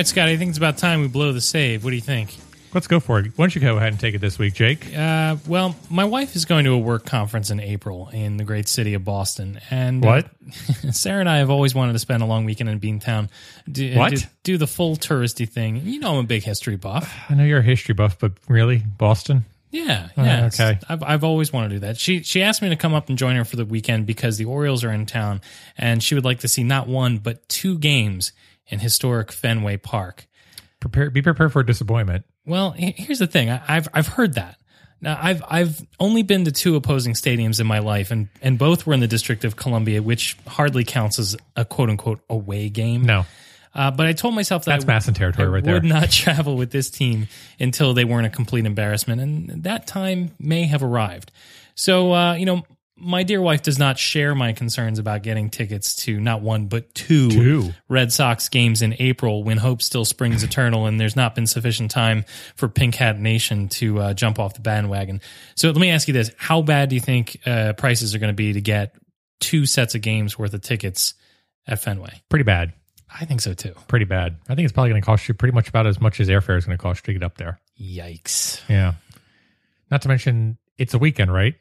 Right, Scott, I think it's about time we blow the save. What do you think? Let's go for it. Why don't you go ahead and take it this week, Jake? Uh, well, my wife is going to a work conference in April in the great city of Boston, and What? uh, Sarah and I have always wanted to spend a long weekend in Beantown. Do, What? Do, do the full touristy thing. You know, I'm a big history buff. I know you're a history buff, but really, Boston? Yeah, Uh, yeah. it's- okay. I've I've always wanted to do that. She she asked me to come up and join her for the weekend because the Orioles are in town, and she would like to see not one but two games in historic Fenway Park. Prepare, be prepared for disappointment. Well, here's the thing. I, I've I've heard that. Now, I've I've only been to two opposing stadiums in my life, and and both were in the District of Columbia, which hardly counts as a quote unquote away game. No, Uh, but I told myself that That's MASN territory I right there. would not travel with this team until they weren't a complete embarrassment, and that time may have arrived. So, uh, you know, my dear wife does not share my concerns about getting tickets to not one but two, Two. Red Sox games in April when hope still springs eternal, and there's not been sufficient time for Pink Hat Nation to uh, jump off the bandwagon. So, let me ask you this: How bad do you think uh, prices are going to be to get two sets of games worth of tickets at Fenway? pretty bad. I think so too. Pretty bad. I think it's probably going to cost you pretty much about as much as airfare is going to cost you to get up there. Yikes. Yeah. Not to mention, it's a weekend, right?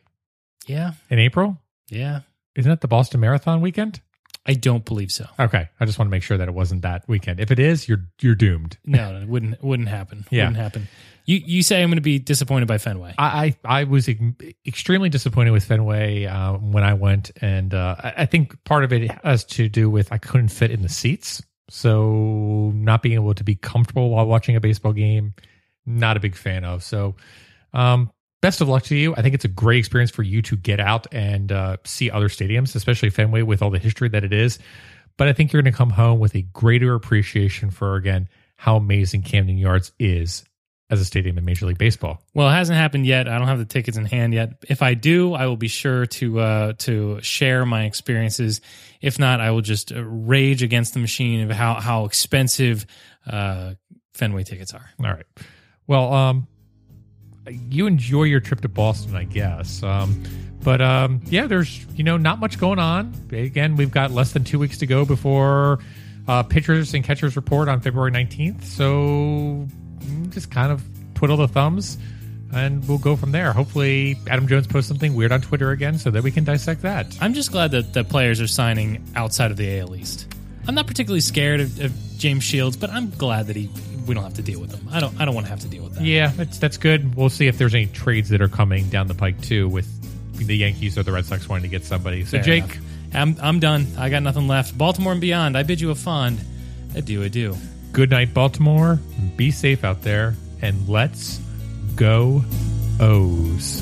Yeah. In April? Yeah. Isn't it the Boston Marathon weekend? I don't believe so. Okay, I just want to make sure that it wasn't that weekend. If it is, you're you're doomed. No, it wouldn't wouldn't happen. Yeah. Wouldn't happen. You you say I'm going to be disappointed by Fenway. I I, I was ex- extremely disappointed with Fenway uh, when I went, and uh, I I think part of it has to do with I couldn't fit in the seats, so not being able to be comfortable while watching a baseball game, not a big fan of. So, um, best of luck to you. I think it's a great experience for you to get out and uh, see other stadiums, especially Fenway with all the history that it is. But I think you're going to come home with a greater appreciation for again how amazing Camden Yards is as a stadium in Major League Baseball. Well, it hasn't happened yet. I don't have the tickets in hand yet. If I do, I will be sure to uh, to share my experiences. If not, I will just uh, rage against the machine of how how expensive uh, Fenway tickets are. All right. Well, um, you enjoy your trip to Boston, I guess. Um, but um, yeah, there's you know not much going on. Again, we've got less than two weeks to go before uh, pitchers and catchers report on February 19th. So mm, just kind of twiddle the thumbs, and we'll go from there. Hopefully, Adam Jones posts something weird on Twitter again, so that we can dissect that. I'm just glad that the players are signing outside of the AL East. I'm not particularly scared of, of James Shields, but I'm glad that he we don't have to deal with them. I don't I don't want to have to deal with that. Yeah, that's that's good. We'll see if there's any trades that are coming down the pike too, with the Yankees or the Red Sox wanting to get somebody. So, Fair Jake. enough. I'm I'm done. I got nothing left. Baltimore and beyond. I bid you a fond adieu, adieu. good night, Baltimore. Be safe out there, and let's go O's.